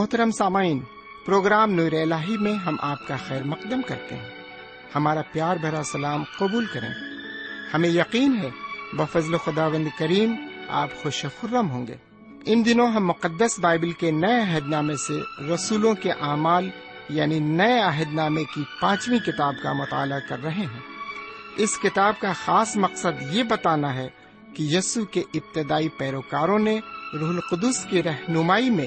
محترم سامعین، پروگرام نور الہی میں ہم آپ کا خیر مقدم کرتے ہیں۔ ہمارا پیار بھرا سلام قبول کریں۔ ہمیں یقین ہے، بفضل خدا بند کریم آپ خوش خرم ہوں گے۔ ان دنوں ہم مقدس بائبل کے نئے عہد نامے سے رسولوں کے اعمال یعنی نئے عہد نامے کی پانچویں کتاب کا مطالعہ کر رہے ہیں۔ اس کتاب کا خاص مقصد یہ بتانا ہے کہ یسو کے ابتدائی پیروکاروں نے روح القدس کی رہنمائی میں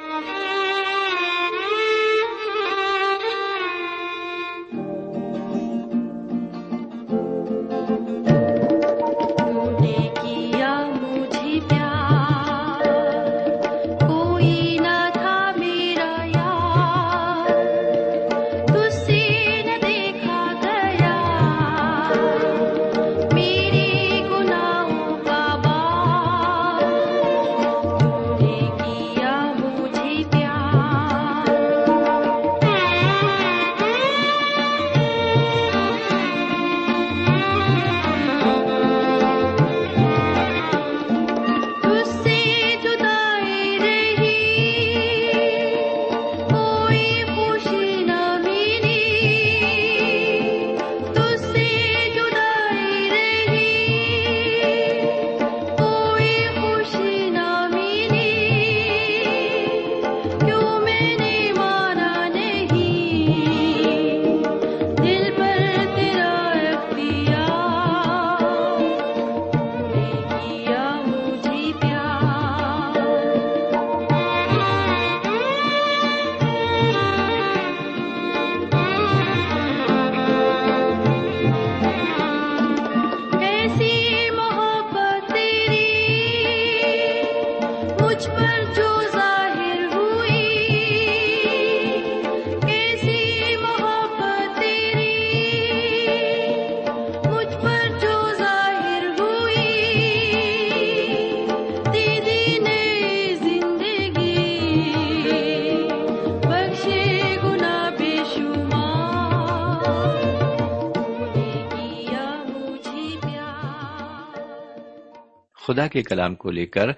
خدا کے کلام کو لے کر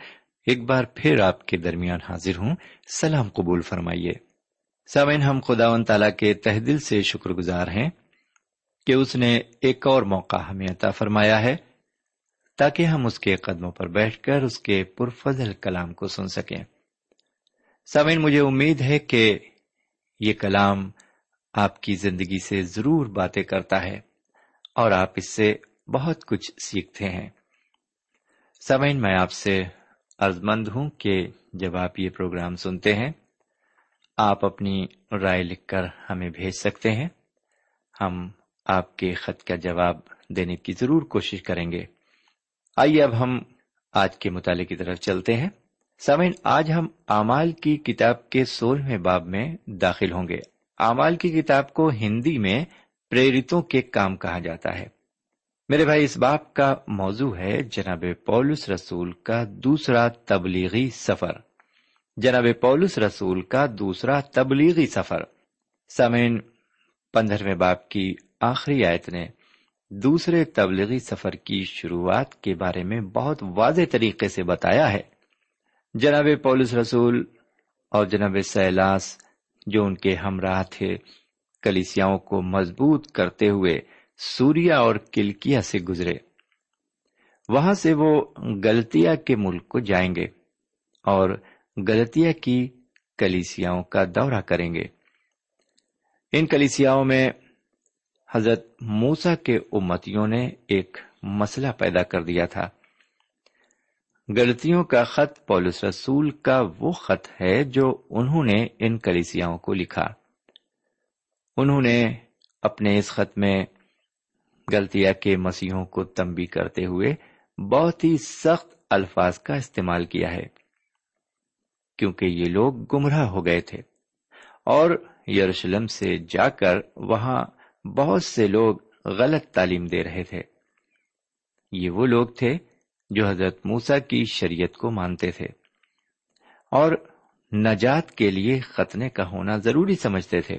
ایک بار پھر آپ کے درمیان حاضر ہوں۔ سلام قبول فرمائیے۔ سامعین، ہم خدا و تعالی کے تہ دل سے شکر گزار ہیں کہ اس نے ایک اور موقع ہمیں عطا فرمایا ہے تاکہ ہم اس کے قدموں پر بیٹھ کر اس کے پرفضل کلام کو سن سکیں۔ سامعین، مجھے امید ہے کہ یہ کلام آپ کی زندگی سے ضرور باتیں کرتا ہے اور آپ اس سے بہت کچھ سیکھتے ہیں۔ سمین میں آپ سے عرض مند ہوں کہ جب آپ یہ پروگرام سنتے ہیں، آپ اپنی رائے لکھ کر ہمیں بھیج سکتے ہیں۔ ہم آپ کے خط کا جواب دینے کی ضرور کوشش کریں گے۔ آئیے اب ہم آج کے مطالعے کی طرف چلتے ہیں۔ سمین آج ہم امال کی کتاب کے سولہویں باب میں داخل ہوں گے۔ امال کی کتاب کو ہندی میں پریرتوں کے کام کہا جاتا ہے۔ میرے بھائی، اس باپ کا موضوع ہے جناب پولس رسول کا دوسرا تبلیغی سفر۔ جناب پولس رسول کا دوسرا تبلیغی سفر۔ سمین پندرہویں باپ کی آخری آیت نے دوسرے تبلیغی سفر کی شروعات کے بارے میں بہت واضح طریقے سے بتایا ہے۔ جناب پولس رسول اور جناب سیلاس، جو ان کے ہمراہ تھے کلیسیاں کو مضبوط کرتے ہوئے سوریا اور کلکیا سے گزرے۔ وہاں سے وہ گلتیا کے ملک کو جائیں گے اور گلتیا کی کلیسیاں کا دورہ کریں گے۔ ان کلیسیاں میں حضرت موسا کے امتیوں نے ایک مسئلہ پیدا کر دیا تھا۔ گلتیوں کا خط پولس رسول کا وہ خط ہے جو انہوں نے ان کلیسیاں کو لکھا۔ انہوں نے اپنے اس خط میں گلتیا کے مسیحوں کو تمبی کرتے ہوئے بہت ہی سخت الفاظ کا استعمال کیا ہے، کیونکہ یہ لوگ گمراہ ہو گئے تھے۔ اور یروشلم سے جا کر وہاں بہت سے لوگ غلط تعلیم دے رہے تھے۔ یہ وہ لوگ تھے جو حضرت موسا کی شریعت کو مانتے تھے۔ اور نجات کے لیے ختنے کا ہونا ضروری سمجھتے تھے۔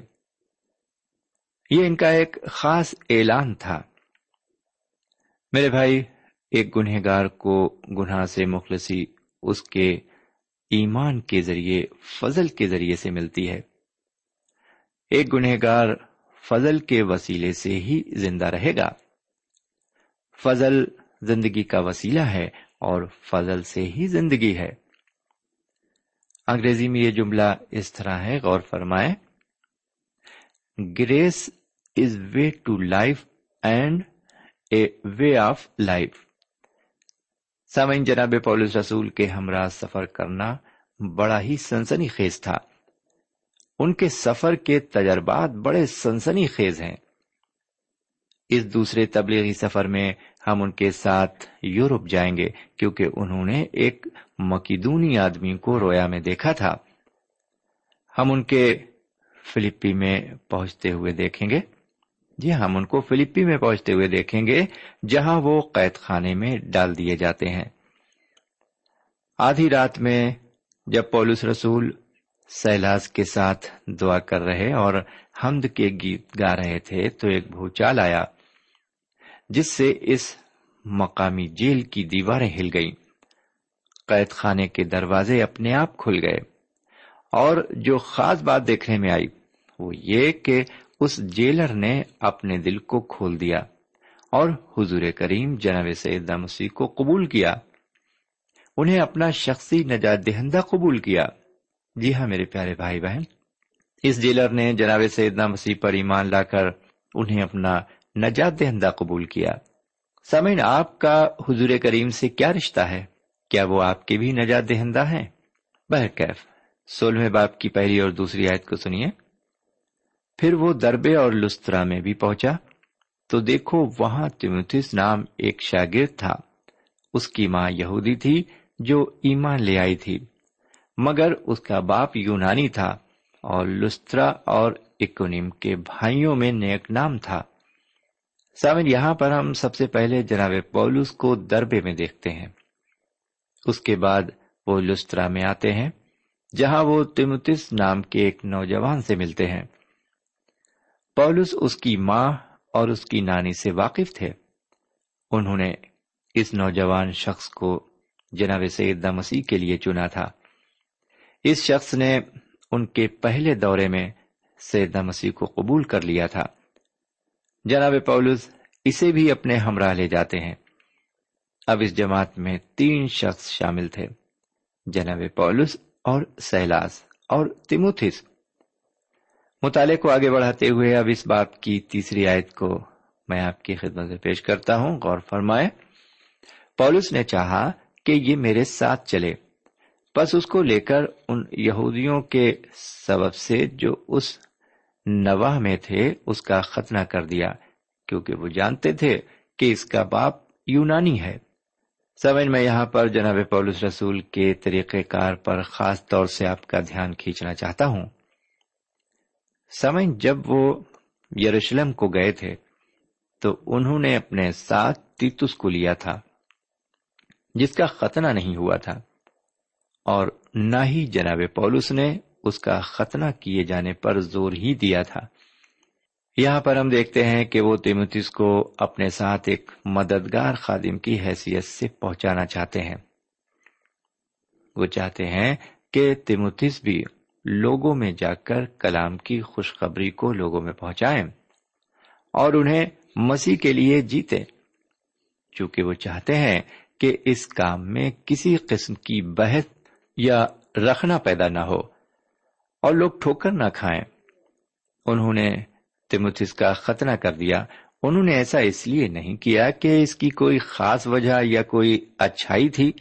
یہ ان کا ایک خاص اعلان تھا۔ میرے بھائی، ایک گنہگار کو گناہ سے مخلصی اس کے ایمان کے ذریعے، فضل کے ذریعے سے ملتی ہے۔ ایک گنہگار فضل کے وسیلے سے ہی زندہ رہے گا۔ فضل زندگی کا وسیلہ ہے اور فضل سے ہی زندگی ہے۔ انگریزی میں یہ جملہ اس طرح ہے، غور فرمائے grace is way to life and a way of life سامعین جناب پولس رسول کے ہمراہ سفر کرنا بڑا ہی سنسنی خیز تھا۔ ان کے سفر کے تجربات بڑے سنسنی خیز ہیں۔ اس دوسرے تبلیغی سفر میں ہم ان کے ساتھ یورپ جائیں گے کیونکہ انہوں نے ایک مکیدونی آدمی کو رویا میں دیکھا تھا۔ ہم ان کے فلپی میں پہنچتے ہوئے دیکھیں گے۔ جی ہم ان کو فلپی میں پہنچتے ہوئے دیکھیں گے جہاں وہ قید خانے میں ڈال دیے جاتے ہیں۔ آدھی رات میں جب پولس رسول سیلاز کے ساتھ دعا کر رہے اور حمد کے گیت گا رہے تھے تو ایک بھوچال آیا، جس سے اس مقامی جیل کی دیواریں ہل گئیں۔ قید خانے کے دروازے اپنے آپ کھل گئے اور جو خاص بات دیکھنے میں آئی وہ یہ کہ اس جیلر نے اپنے دل کو کھول دیا اور حضور کریم جناب سید مسیح کو قبول کیا۔ انہیں اپنا شخصی نجات دہندہ قبول کیا۔ جی ہاں میرے پیارے بھائی بہن، اس جیلر نے جناب سیدنا مسیح پر ایمان لا کر انہیں اپنا نجات دہندہ قبول کیا۔ سمین آپ کا حضور کریم سے کیا رشتہ ہے؟ کیا وہ آپ کے بھی نجات دہندہ ہیں؟ بہرکیف، سولہویں باپ کی پہلی اور دوسری آیت کو سنیے۔ پھر وہ دربے اور لسترا میں بھی پہنچا۔ تو دیکھو وہاں تیمتس نام ایک شاگرد تھا۔ اس کی ماں یہودی تھی جو ایمان لے آئی تھی۔ مگر اس کا باپ یونانی تھا اور لسترا اور اکونیم کے بھائیوں میں نیک نام تھا۔ سامن، یہاں پر ہم سب سے پہلے جناب پولس کو دربے میں دیکھتے ہیں۔ اس کے بعد وہ لسترا میں آتے ہیں، جہاں وہ تمتس نام کے ایک نوجوان سے ملتے ہیں۔ پولس اس کی ماں اور اس کی نانی سے واقف تھے۔ انہوں نے اس نوجوان شخص کو جناب سید مسیح کے لیے چنا تھا۔ اس شخص نے ان کے پہلے دورے میں سید مسیح کو قبول کر لیا تھا۔ جناب پولس اسے بھی اپنے ہمراہ لے جاتے ہیں۔ اب اس جماعت میں تین شخص شامل تھے۔ جناب پولس اور سیلاس اور تیموتھس۔ مطالعے کو آگے بڑھاتے ہوئے اب اس باپ کی تیسری آیت کو میں آپ کی خدمت میں پیش کرتا ہوں۔ غور فرمائے پولس نے چاہا کہ یہ میرے ساتھ چلے۔ بس اس کو لے کر ان یہودیوں کے سبب سے جو اس نواح میں تھے، اس کا ختنہ کر دیا، کیونکہ وہ جانتے تھے کہ اس کا باپ یونانی ہے۔ سمجھ، میں یہاں پر جناب پولس رسول کے طریقہ کار پر خاص طور سے آپ کا دھیان کھینچنا چاہتا ہوں۔ سمجھ، جب وہ یروشلم کو گئے تھے تو انہوں نے اپنے ساتھ تیتس کو لیا تھا، جس کا ختنہ نہیں ہوا تھا، اور نہ ہی جناب پولس نے اس کا ختنہ کیے جانے پر زور ہی دیا تھا۔ یہاں پر ہم دیکھتے ہیں کہ وہ تیمتس کو اپنے ساتھ ایک مددگار خادم کی حیثیت سے پہنچانا چاہتے ہیں۔ وہ چاہتے ہیں کہ تیمتس بھی لوگوں میں جا کر کلام کی خوشخبری کو لوگوں میں پہنچائیں اور انہیں مسیح کے لیے جیتے۔ چونکہ وہ چاہتے ہیں کہ اس کام میں کسی قسم کی بحث یا رکھنا پیدا نہ ہو اور لوگ ٹھوکر نہ کھائیں۔ انہوں نے تمتس کا ختنہ کر دیا۔ انہوں نے ایسا اس لیے نہیں کیا کہ اس کی کوئی خاص وجہ یا کوئی اچھائی تھی،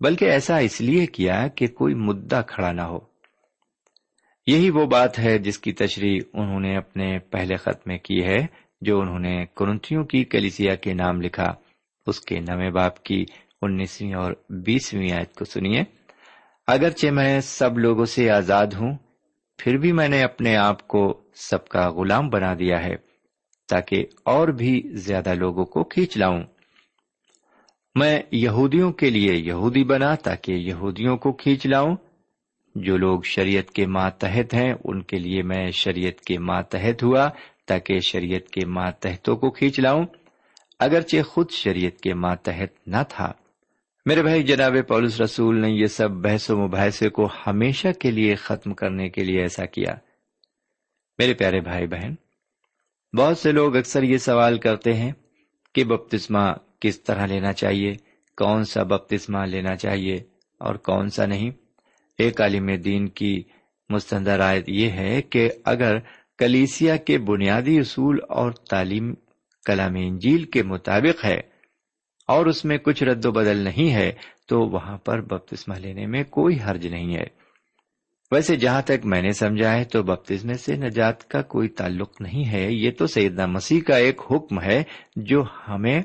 بلکہ ایسا اس لیے کیا کہ کوئی مدعا کھڑا نہ ہو۔ یہی وہ بات ہے جس کی تشریح انہوں نے اپنے پہلے خط میں کی ہے، جو انہوں نے کرنتھیوں کی کلیسیا کے نام لکھا۔ اس کے نویں باپ کی انیسویں اور بیسویں آیت کو سنیے۔ اگرچہ میں سب لوگوں سے آزاد ہوں، پھر بھی میں نے اپنے آپ کو سب کا غلام بنا دیا ہے، تاکہ اور بھی زیادہ لوگوں کو کھینچ لاؤں۔ میں یہودیوں کے لیے یہودی بنا، تاکہ یہودیوں کو کھینچ لاؤں۔ جو لوگ شریعت کے ماتحت ہیں، ان کے لیے میں شریعت کے ماتحت ہوا تاکہ شریعت کے ماتحتوں کو کھینچ لاؤں۔ اگرچہ خود شریعت کے ماتحت نہ تھا۔ میرے بھائی، جناب پولس رسول نے یہ سب بحث و مباحثے کو ہمیشہ کے لیے ختم کرنے کے لیے ایسا کیا۔ میرے پیارے بھائی بہن، بہت سے لوگ اکثر یہ سوال کرتے ہیں کہ بپتسما کس طرح لینا چاہیے، کون سا بپتسما لینا چاہیے اور کون سا نہیں۔ ایک عالم دین کی مستند رائے یہ ہے کہ اگر کلیسیا کے بنیادی اصول اور تعلیم کلام انجیل کے مطابق ہے اور اس میں کچھ رد و بدل نہیں ہے، تو وہاں پر بپتسما لینے میں کوئی حرج نہیں ہے۔ ویسے جہاں تک میں نے سمجھا ہے، تو بپتسمے سے نجات کا کوئی تعلق نہیں ہے۔ یہ تو سیدنا مسیح کا ایک حکم ہے جو ہمیں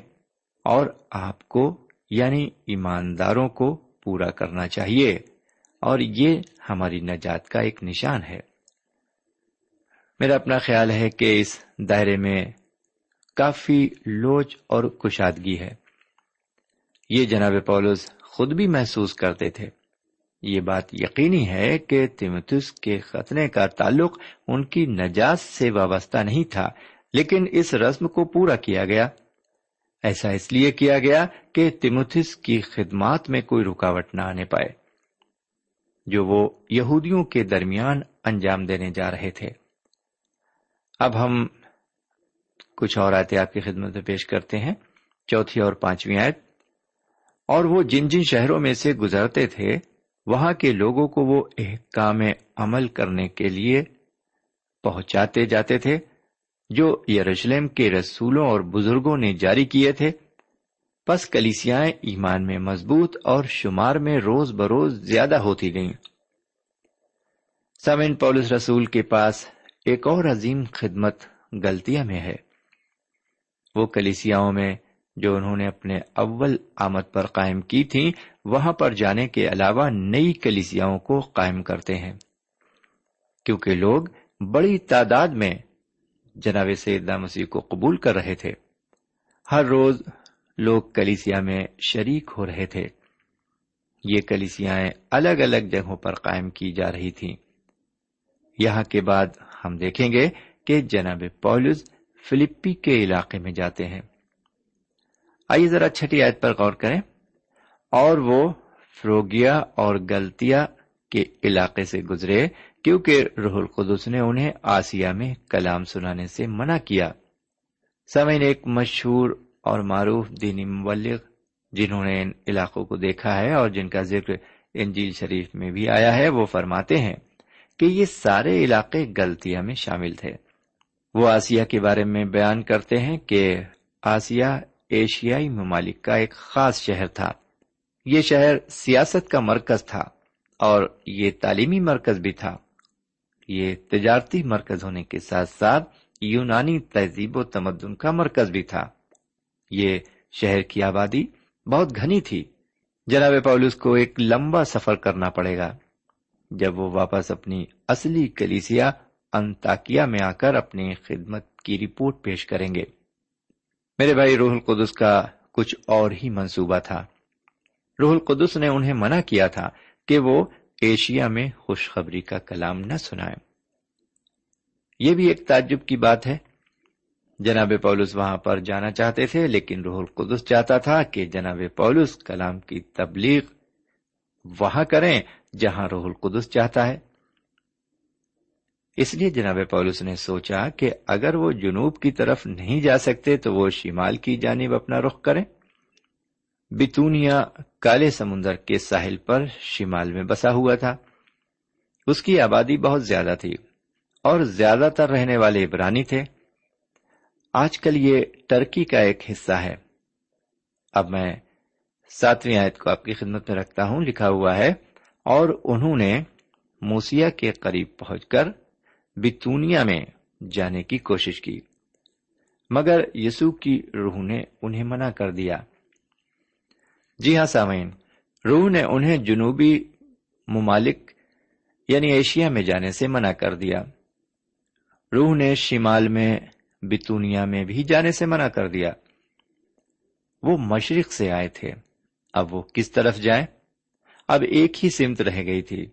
اور آپ کو یعنی ایمانداروں کو پورا کرنا چاہیے۔ اور یہ ہماری نجات کا ایک نشان ہے۔ میرا اپنا خیال ہے کہ اس دائرے میں کافی لوچ اور کشادگی ہے۔ یہ جناب پولس خود بھی محسوس کرتے تھے۔ یہ بات یقینی ہے کہ تیمتس کے ختنے کا تعلق ان کی نجات سے وابستہ نہیں تھا، لیکن اس رسم کو پورا کیا گیا۔ ایسا اس لیے کیا گیا کہ تیمتس کی خدمات میں کوئی رکاوٹ نہ آنے پائے۔ جو وہ یہودیوں کے درمیان انجام دینے جا رہے تھے۔ اب ہم کچھ اور آتے آپ کی خدمت میں پیش کرتے ہیں۔ چوتھی اور پانچویں آیت۔ اور وہ جن جن شہروں میں سے گزرتے تھے، وہاں کے لوگوں کو وہ احکام عمل کرنے کے لیے پہنچاتے جاتے تھے، جو یروشلم کے رسولوں اور بزرگوں نے جاری کیے تھے۔ پس کلیسیاں ایمان میں مضبوط اور شمار میں روز بروز زیادہ ہوتی گئیں۔ سمن پولس رسول کے پاس ایک اور عظیم خدمت گلتیا میں ہے۔ وہ کلیسیاؤں میں جو انہوں نے اپنے اول آمد پر قائم کی تھی وہاں پر جانے کے علاوہ نئی کلیسیاؤں کو قائم کرتے ہیں۔ کیونکہ لوگ بڑی تعداد میں جناب سیدہ مسیح کو قبول کر رہے تھے۔ ہر روز لوگ کلیسیا میں شریک ہو رہے تھے۔ یہ کلیسیاں الگ الگ جگہوں پر قائم کی جا رہی تھیں۔ یہاں کے بعد ہم دیکھیں گے کہ جناب پولس فلپی کے علاقے میں جاتے ہیں۔ آئیے ذرا چھٹی آیت پر غور کریں۔ اور وہ فروگیا اور گلتیا کے علاقے سے گزرے کیونکہ روح القدس نے انہیں آسیا میں کلام سنانے سے منع کیا۔ سمین ایک مشہور اور معروف دینی مبلغ جنہوں نے ان علاقوں کو دیکھا ہے اور جن کا ذکر انجیل شریف میں بھی آیا ہے، وہ فرماتے ہیں کہ یہ سارے علاقے گلتیا میں شامل تھے۔ وہ آسیا کے بارے میں بیان کرتے ہیں کہ آسیا ایشیائی ممالک کا ایک خاص شہر تھا۔ یہ شہر سیاست کا مرکز تھا اور یہ تعلیمی مرکز بھی تھا۔ یہ تجارتی مرکز ہونے کے ساتھ ساتھ یونانی تہذیب و تمدن کا مرکز بھی تھا۔ یہ شہر کی آبادی بہت گھنی تھی۔ جناب پولس کو ایک لمبا سفر کرنا پڑے گا۔ جب وہ واپس اپنی اصلی کلیسیا انتاکیا میں آ کر اپنی خدمت کی رپورٹ پیش کریں گے۔ میرے بھائی، روح القدس کا کچھ اور ہی منصوبہ تھا۔ روح القدس نے انہیں منع کیا تھا کہ وہ ایشیا میں خوشخبری کا کلام نہ سنائے یہ بھی ایک تعجب کی بات ہے جناب پولس وہاں پر جانا چاہتے تھے، لیکن روح القدس چاہتا تھا کہ جناب پولس کلام کی تبلیغ وہاں کریں جہاں روح القدس چاہتا ہے۔ اس لیے جناب پولس نے سوچا کہ اگر وہ جنوب کی طرف نہیں جا سکتے تو وہ شمال کی جانب اپنا رخ کریں۔ بتونیا کالے سمندر کے ساحل پر شمال میں بسا ہوا تھا۔ اس کی آبادی بہت زیادہ تھی اور زیادہ تر رہنے والے عبرانی تھے۔ آج کل یہ ٹرکی کا ایک حصہ ہے۔ اب میں ساتویں آیت کو آپ کی خدمت میں رکھتا ہوں، لکھا ہوا ہے، اور انہوں نے موسیا کے قریب پہنچ کر بتونیا میں جانے کی کوشش کی۔ مگر یسو کی روح نے انہیں منع کر دیا۔ جی ہاں سامعین، روح نے انہیں جنوبی ممالک یعنی ایشیا میں جانے سے منع کر دیا۔ روح نے شمال میں بتونیا میں بھی جانے سے منع کر دیا۔ وہ مشرق سے آئے تھے۔ اب وہ کس طرف جائیں؟ اب ایک ہی سمت رہ گئی تھی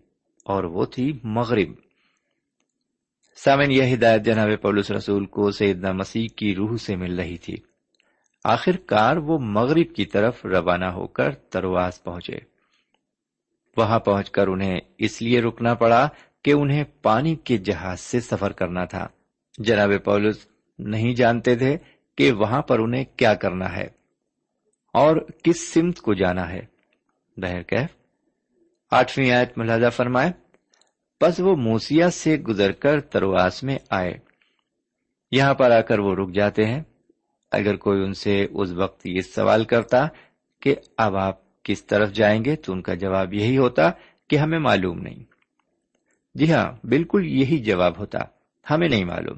اور وہ تھی مغرب۔ سامن یہ ہدایت جناب پولس رسول کو سیدنا مسیح کی روح سے مل رہی تھی۔ آخر کار وہ مغرب کی طرف روانہ ہو کر ترواز پہنچے۔ وہاں پہنچ کر انہیں اس لیے رکنا پڑا کہ انہیں پانی کے جہاز سے سفر کرنا تھا۔ جناب پولس نہیں جانتے تھے کہ وہاں پر انہیں کیا کرنا ہے اور کس سمت کو جانا ہے۔ بہر آٹھویں آیت ملازہ فرمائے بس وہ موسیا سے گزر کر ترواس میں آئے۔ یہاں پر آ کر وہ رک جاتے ہیں۔ اگر کوئی ان سے اس وقت یہ سوال کرتا کہ اب آپ کس طرف جائیں گے، تو ان کا جواب یہی ہوتا کہ ہمیں معلوم نہیں۔ جی ہاں بالکل یہی جواب ہوتا، ہمیں نہیں معلوم۔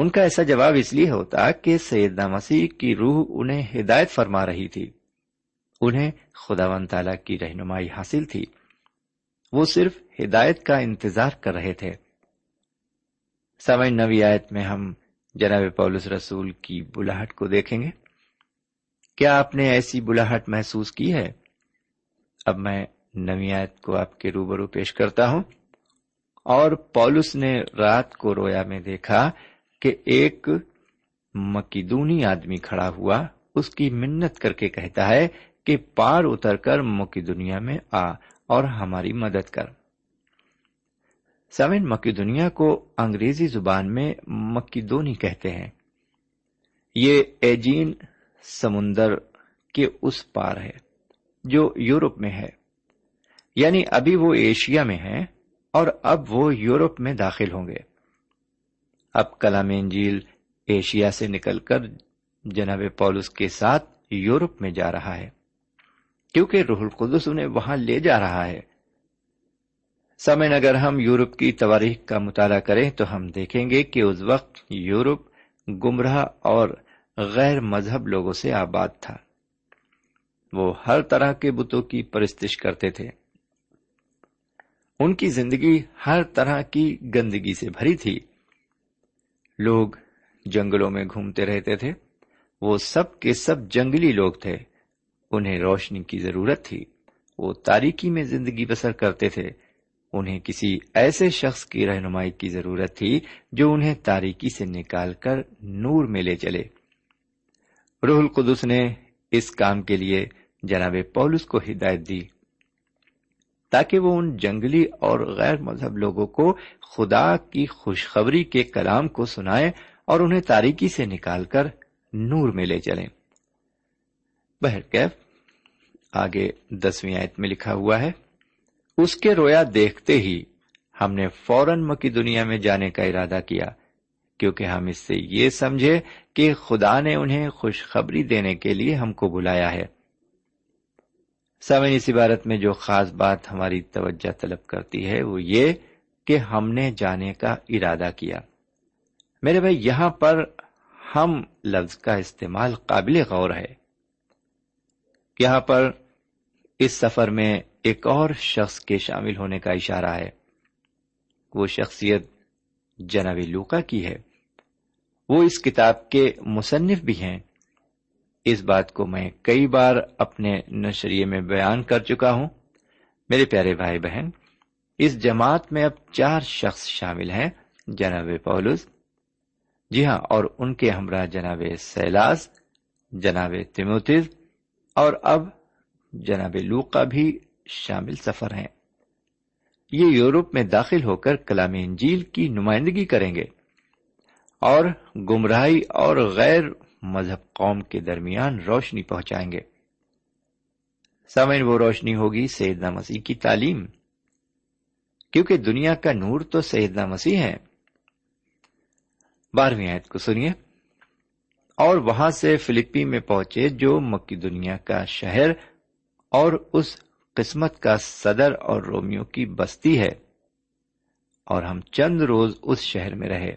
ان کا ایسا جواب اس لیے ہوتا کہ سیدنا مسیح کی روح انہیں ہدایت فرما رہی تھی۔ انہیں خدا تعالی کی رہنمائی حاصل تھی۔ وہ صرف ہدایت کا انتظار کر رہے تھے۔ سمجھ نوی آیت میں ہم جناب پولس رسول کی بلاہٹ کو دیکھیں گے۔ کیا آپ نے ایسی بلاہٹ محسوس کی ہے؟ اب میں نوی آیت کو آپ کے روبرو پیش کرتا ہوں۔ اور پولس نے رات کو رویا میں دیکھا کہ ایک مکیدونی آدمی کھڑا ہوا اس کی منت کر کے کہتا ہے کہ پار اتر کر مکی دنیا میں آ اور ہماری مدد کر۔ سمن مکی دنیا کو انگریزی زبان میں مکی دونی کہتے ہیں۔ یہ ایجین سمندر کے اس پار ہے جو یورپ میں ہے۔ یعنی ابھی وہ ایشیا میں ہے اور اب وہ یورپ میں داخل ہوں گے۔ اب کلام انجیل ایشیا سے نکل کر جناب پولس کے ساتھ یورپ میں جا رہا ہے۔ کیونکہ روح القدس انہیں وہاں لے جا رہا ہے۔ سمن، اگر ہم یورپ کی تواریخ کا مطالعہ کریں تو ہم دیکھیں گے کہ اس وقت یورپ گمراہ اور غیر مذہب لوگوں سے آباد تھا۔ وہ ہر طرح کے بتوں کی پرستش کرتے تھے۔ ان کی زندگی ہر طرح کی گندگی سے بھری تھی۔ لوگ جنگلوں میں گھومتے رہتے تھے۔ وہ سب کے سب جنگلی لوگ تھے۔ انہیں روشنی کی ضرورت تھی۔ وہ تاریکی میں زندگی بسر کرتے تھے۔ انہیں کسی ایسے شخص کی رہنمائی کی ضرورت تھی جو انہیں تاریکی سے نکال کر نور میں لے چلے۔ روح القدس نے اس کام کے لیے جناب پولس کو ہدایت دی۔ تاکہ وہ ان جنگلی اور غیر مذہب لوگوں کو خدا کی خوشخبری کے کلام کو سنائے اور انہیں تاریکی سے نکال کر نور میں لے چلیں۔ بہرکیف آگے دسویں آیت میں لکھا ہوا ہے، اس کے رویا دیکھتے ہی ہم نے فوراً مکی دنیا میں جانے کا ارادہ کیا، کیونکہ ہم اس سے یہ سمجھے کہ خدا نے انہیں خوشخبری دینے کے لیے ہم کو بلایا ہے۔ سمن اس عبارت میں جو خاص بات ہماری توجہ طلب کرتی ہے وہ یہ کہ ہم نے جانے کا ارادہ کیا۔ میرے بھائی، یہاں پر ہم لفظ کا استعمال قابل غور ہے۔ یہاں پر اس سفر میں ایک اور شخص کے شامل ہونے کا اشارہ ہے۔ وہ شخصیت جناب لوکا کی ہے۔ وہ اس کتاب کے مصنف بھی ہیں۔ اس بات کو میں کئی بار اپنے نشریے میں بیان کر چکا ہوں۔ میرے پیارے بھائی بہن، اس جماعت میں اب چار شخص شامل ہیں، جناب پولس جی ہاں اور ان کے ہمراہ جناب سیلاس، جناب تموتز اور اب جناب لوکا بھی شامل سفر ہیں۔ یہ یورپ میں داخل ہو کر کلام انجیل کی نمائندگی کریں گے، اور گمراہی اور غیر مذہب قوم کے درمیان روشنی پہنچائیں گے۔ سمن وہ روشنی ہوگی سیدنا مسیح کی تعلیم۔ کیونکہ دنیا کا نور تو سیدنا مسیح ہے۔ بارہویں آیت کو سنیے۔ اور وہاں سے فلپی میں پہنچے جو مکی دنیا کا شہر اور اس قسمت کا صدر اور رومیو کی بستی ہے۔ اور ہم چند روز اس شہر میں رہے۔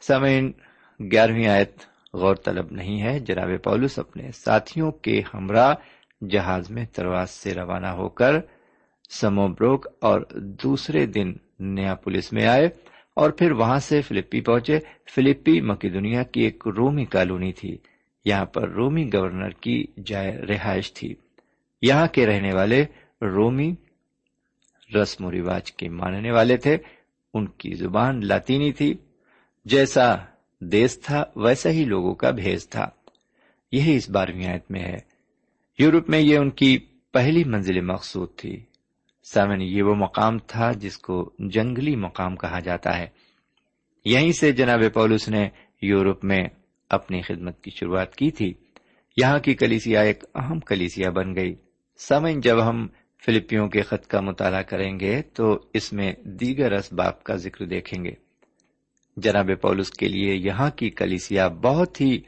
سمین گیارہویں آیت۔ غور طلب نہیں ہے۔ جناب پولس اپنے ساتھیوں کے ہمراہ جہاز میں ترواز سے روانہ ہو کر سموبروک اور دوسرے دن نیا پولیس میں آئے اور پھر وہاں سے فلپی پہنچے۔ فلپی مکی دنیا کی ایک رومی کالونی تھی۔ یہاں پر رومی گورنر کی جائے رہائش تھی۔ یہاں کے رہنے والے رومی رسم و رواج کے ماننے والے تھے۔ ان کی زبان لاطینی تھی۔ جیسا دیس تھا، ویسا ہی لوگوں کا بھیز تھا۔ یہی اس بارہویں آیت میں ہے۔ یورپ میں یہ ان کی پہلی منزل مقصود تھی۔ سامن یہ وہ مقام تھا جس کو جنگلی مقام کہا جاتا ہے۔ یہیں سے جناب پولس نے یورپ میں اپنی خدمت کی شروعات کی تھی۔ یہاں کی کلیسیا ایک اہم کلیسیا بن گئی۔ سمن جب ہم فلپیوں کے خط کا مطالعہ کریں گے تو اس میں دیگر اسباب کا ذکر دیکھیں گے۔ جناب پولس کے لیے یہاں کی کلیسیا بہت ہی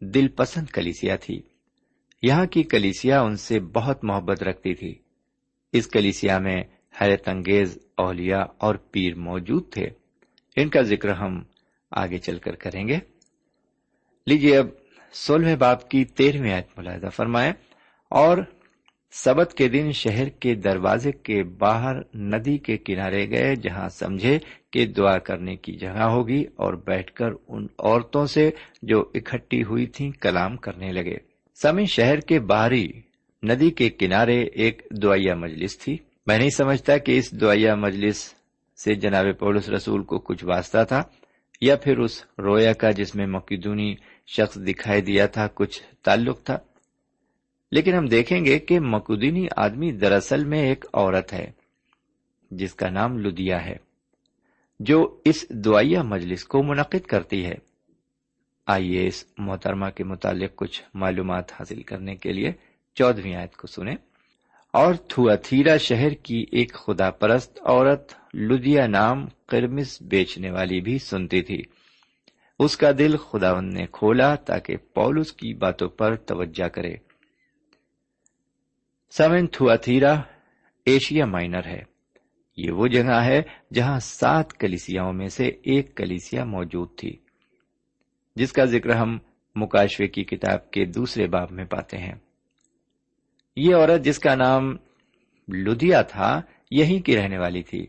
دل پسند کلیسیا تھی۔ یہاں کی کلیسیا ان سے بہت محبت رکھتی تھی۔ اس کلیسیا میں حیرت انگیز اولیا اور پیر موجود تھے۔ ان کا ذکر ہم آگے چل کر کریں گے۔ لیجیے اب سولہویں باپ کی تیرہویں آیت ملاحدہ فرمائے اور سبت کے دن شہر کے دروازے کے باہر ندی کے کنارے گئے جہاں سمجھے کہ دعا کرنے کی جگہ ہوگی اور بیٹھ کر ان عورتوں سے جو اکٹھی ہوئی تھیں کلام کرنے لگے۔ سمی شہر کے باہری ندی کے کنارے ایک دعائیا مجلس تھی۔ میں نہیں سمجھتا کہ اس دعائیا مجلس سے جناب پولس رسول کو کچھ واسطہ تھا یا پھر اس رویا کا جس میں مقدونی شخص دکھائی دیا تھا کچھ تعلق تھا۔ لیکن ہم دیکھیں گے کہ مقدینی آدمی دراصل میں ایک عورت ہے، جس کا نام لدیا ہے۔ جو اس دعائیا مجلس کو منعقد کرتی ہے۔ آئیے اس محترمہ کے متعلق کچھ معلومات حاصل کرنے کے لیے چودہویں آیت کو سنیں۔ اور تھواتھیرا شہر کی ایک خدا پرست عورت لدیا نام کرمس بیچنے والی بھی سنتی تھی۔ اس کا دل خداون نے کھولا تاکہ پولس کی باتوں پر توجہ کرے۔ سیون تھواتھیرا ایشیا مائنر ہے۔ یہ وہ جگہ ہے جہاں سات کلیسیاں میں سے ایک کلیسیا موجود تھی، جس کا ذکر ہم مکاشوے کی کتاب کے دوسرے باب میں پاتے ہیں۔ یہ عورت جس کا نام لدیا تھا، یہیں کی رہنے والی تھی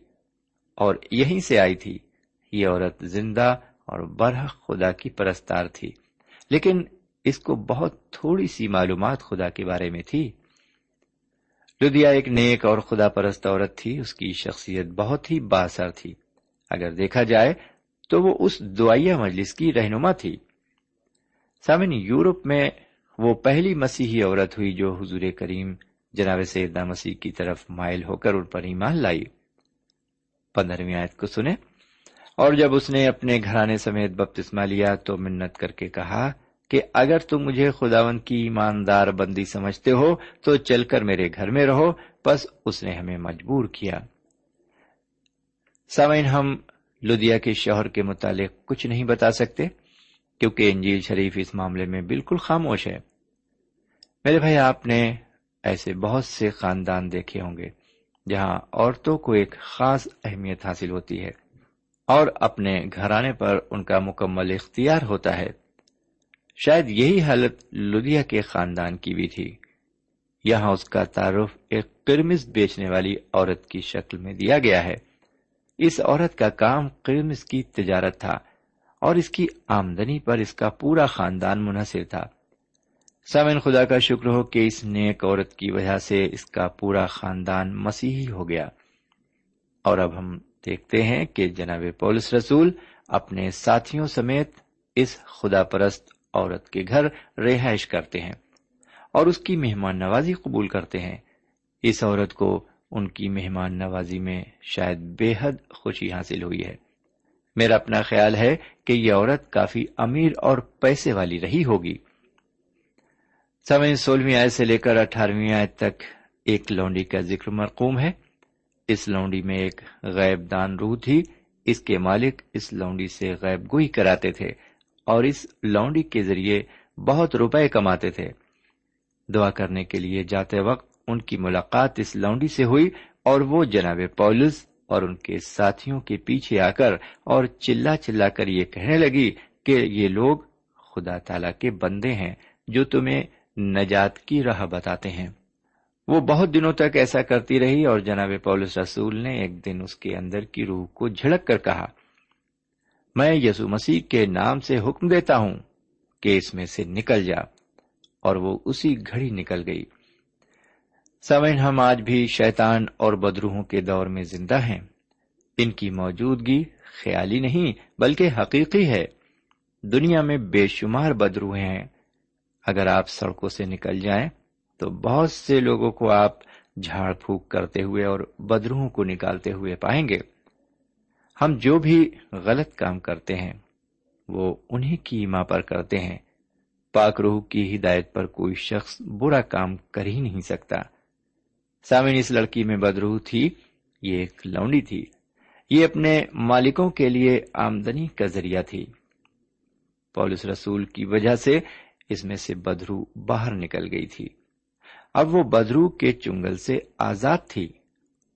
اور یہیں سے آئی تھی۔ یہ عورت زندہ اور برح خدا کی پرستار تھی، لیکن اس کو بہت تھوڑی سی معلومات خدا کے بارے میں تھی۔ لدیا ایک نیک اور خدا پرست عورت تھی، اس کی شخصیت بہت ہی باثر تھی۔ اگر دیکھا جائے تو وہ اس دعائیا مجلس کی رہنما تھی۔ سامن یورپ میں وہ پہلی مسیحی عورت ہوئی جو حضور کریم جناب سیدہ مسیح کی طرف مائل ہو کر ان پر ایمان لائی۔ پندرہویں آیت کو سنے اور جب اس نے اپنے گھرانے سمیت بپتسما لیا تو منت کر کے کہا کہ اگر تم مجھے خداون کی ایماندار بندی سمجھتے ہو، تو چل کر میرے گھر میں رہو۔ بس اس نے ہمیں مجبور کیا۔ سوئن ہم لدیا کے شوہر کے متعلق کچھ نہیں بتا سکتے، کیونکہ انجیل شریف اس معاملے میں بالکل خاموش ہے۔ میرے بھائی، آپ نے ایسے بہت سے خاندان دیکھے ہوں گے، جہاں عورتوں کو ایک خاص اہمیت حاصل ہوتی ہے اور اپنے گھرانے پر ان کا مکمل اختیار ہوتا ہے۔ شاید یہی حالت لدیا کے خاندان کی بھی تھی۔ یہاں اس کا تعارف ایک کرمز بیچنے والی عورت کی شکل میں دیا گیا ہے۔ اس عورت کا کام کرمز کی تجارت تھا اور اس کی آمدنی پر اس کا پورا خاندان منحصر تھا۔ سامن خدا کا شکر ہو کہ اس نیک عورت کی وجہ سے اس کا پورا خاندان مسیحی ہو گیا۔ اور اب ہم دیکھتے ہیں کہ جناب پولس رسول اپنے ساتھیوں سمیت اس خدا پرست عورت کے گھر رہائش کرتے ہیں اور اس کی مہمان نوازی قبول کرتے ہیں۔ اس عورت کو ان کی مہمان نوازی میں شاید بے حد خوشی حاصل ہوئی ہے۔ میرا اپنا خیال ہے کہ یہ عورت کافی امیر اور پیسے والی رہی ہوگی۔ سمے سولہویں آئے سے لے کر اٹھارہویں آئے تک ایک لونڈی کا ذکر مرقوم ہے۔ اس لونڈی میں ایک غیب دان روح تھی۔ اس کے مالک اس لونڈی سے غیب گوئی کراتے تھے۔ اور اس لونڈی کے ذریعے بہت روپے کماتے تھے۔ دعا کرنے کے لیے جاتے وقت ان کی ملاقات اس لونڈی سے ہوئی اور وہ جناب پولس اور ان کے ساتھیوں کے پیچھے آ کر اور چلا چلا کر یہ کہنے لگی کہ یہ لوگ خدا تعالی کے بندے ہیں جو تمہیں نجات کی راہ بتاتے ہیں۔ وہ بہت دنوں تک ایسا کرتی رہی اور جناب پولس رسول نے ایک دن اس کے اندر کی روح کو جھڑک کر کہا میں یسو مسیح کے نام سے حکم دیتا ہوں کہ اس میں سے نکل جا، اور وہ اسی گھڑی نکل گئی۔ سمن ہم آج بھی شیطان اور بدروہوں کے دور میں زندہ ہیں۔ ان کی موجودگی خیالی نہیں، بلکہ حقیقی ہے۔ دنیا میں بے شمار بدروہیں ہیں۔ اگر آپ سڑکوں سے نکل جائیں، تو بہت سے لوگوں کو آپ جھاڑ پھونک کرتے ہوئے اور بدروہوں کو نکالتے ہوئے پائیں گے۔ ہم جو بھی غلط کام کرتے ہیں، وہ انہیں کی ماں پر کرتے ہیں۔ پاک روح کی ہدایت پر کوئی شخص برا کام کر ہی نہیں سکتا۔ سامن اس لڑکی میں بدروح تھی، یہ ایک لونڈی تھی۔ یہ اپنے مالکوں کے لیے آمدنی کا ذریعہ تھی۔ پولس رسول کی وجہ سے اس میں سے بدرو باہر نکل گئی تھی۔ اب وہ بدرو کے چنگل سے آزاد تھی۔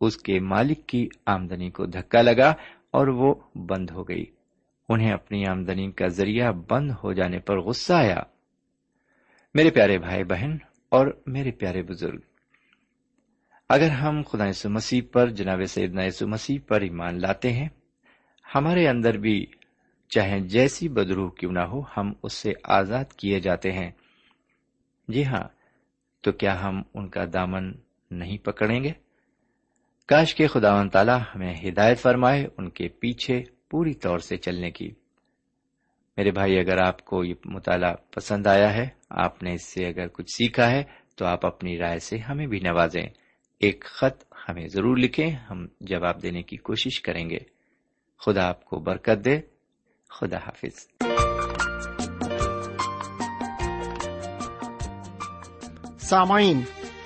اس کے مالک کی آمدنی کو دھکا لگا۔ اور وہ بند ہو گئی۔ انہیں اپنی آمدنی کا ذریعہ بند ہو جانے پر غصہ آیا۔ میرے پیارے بھائی بہن اور میرے پیارے بزرگ، اگر ہم خدا یسو مسیح پر، جناب سیدنا یسو مسیح پر ایمان لاتے ہیں، ہمارے اندر بھی چاہے جیسی بدروح کیوں نہ ہو، ہم اس سے آزاد کیے جاتے ہیں۔ جی ہاں تو کیا ہم ان کا دامن نہیں پکڑیں گے؟ کاش کے خدا و تعالی ہمیں ہدایت فرمائے ان کے پیچھے پوری طور سے چلنے کی۔ میرے بھائی، اگر آپ کو یہ مطالعہ پسند آیا ہے، آپ نے اس سے اگر کچھ سیکھا ہے، تو آپ اپنی رائے سے ہمیں بھی نوازیں۔ ایک خط ہمیں ضرور لکھیں، ہم جواب دینے کی کوشش کریں گے۔ خدا آپ کو برکت دے۔ خدا حافظ۔ سامعین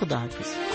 خدا حافظ۔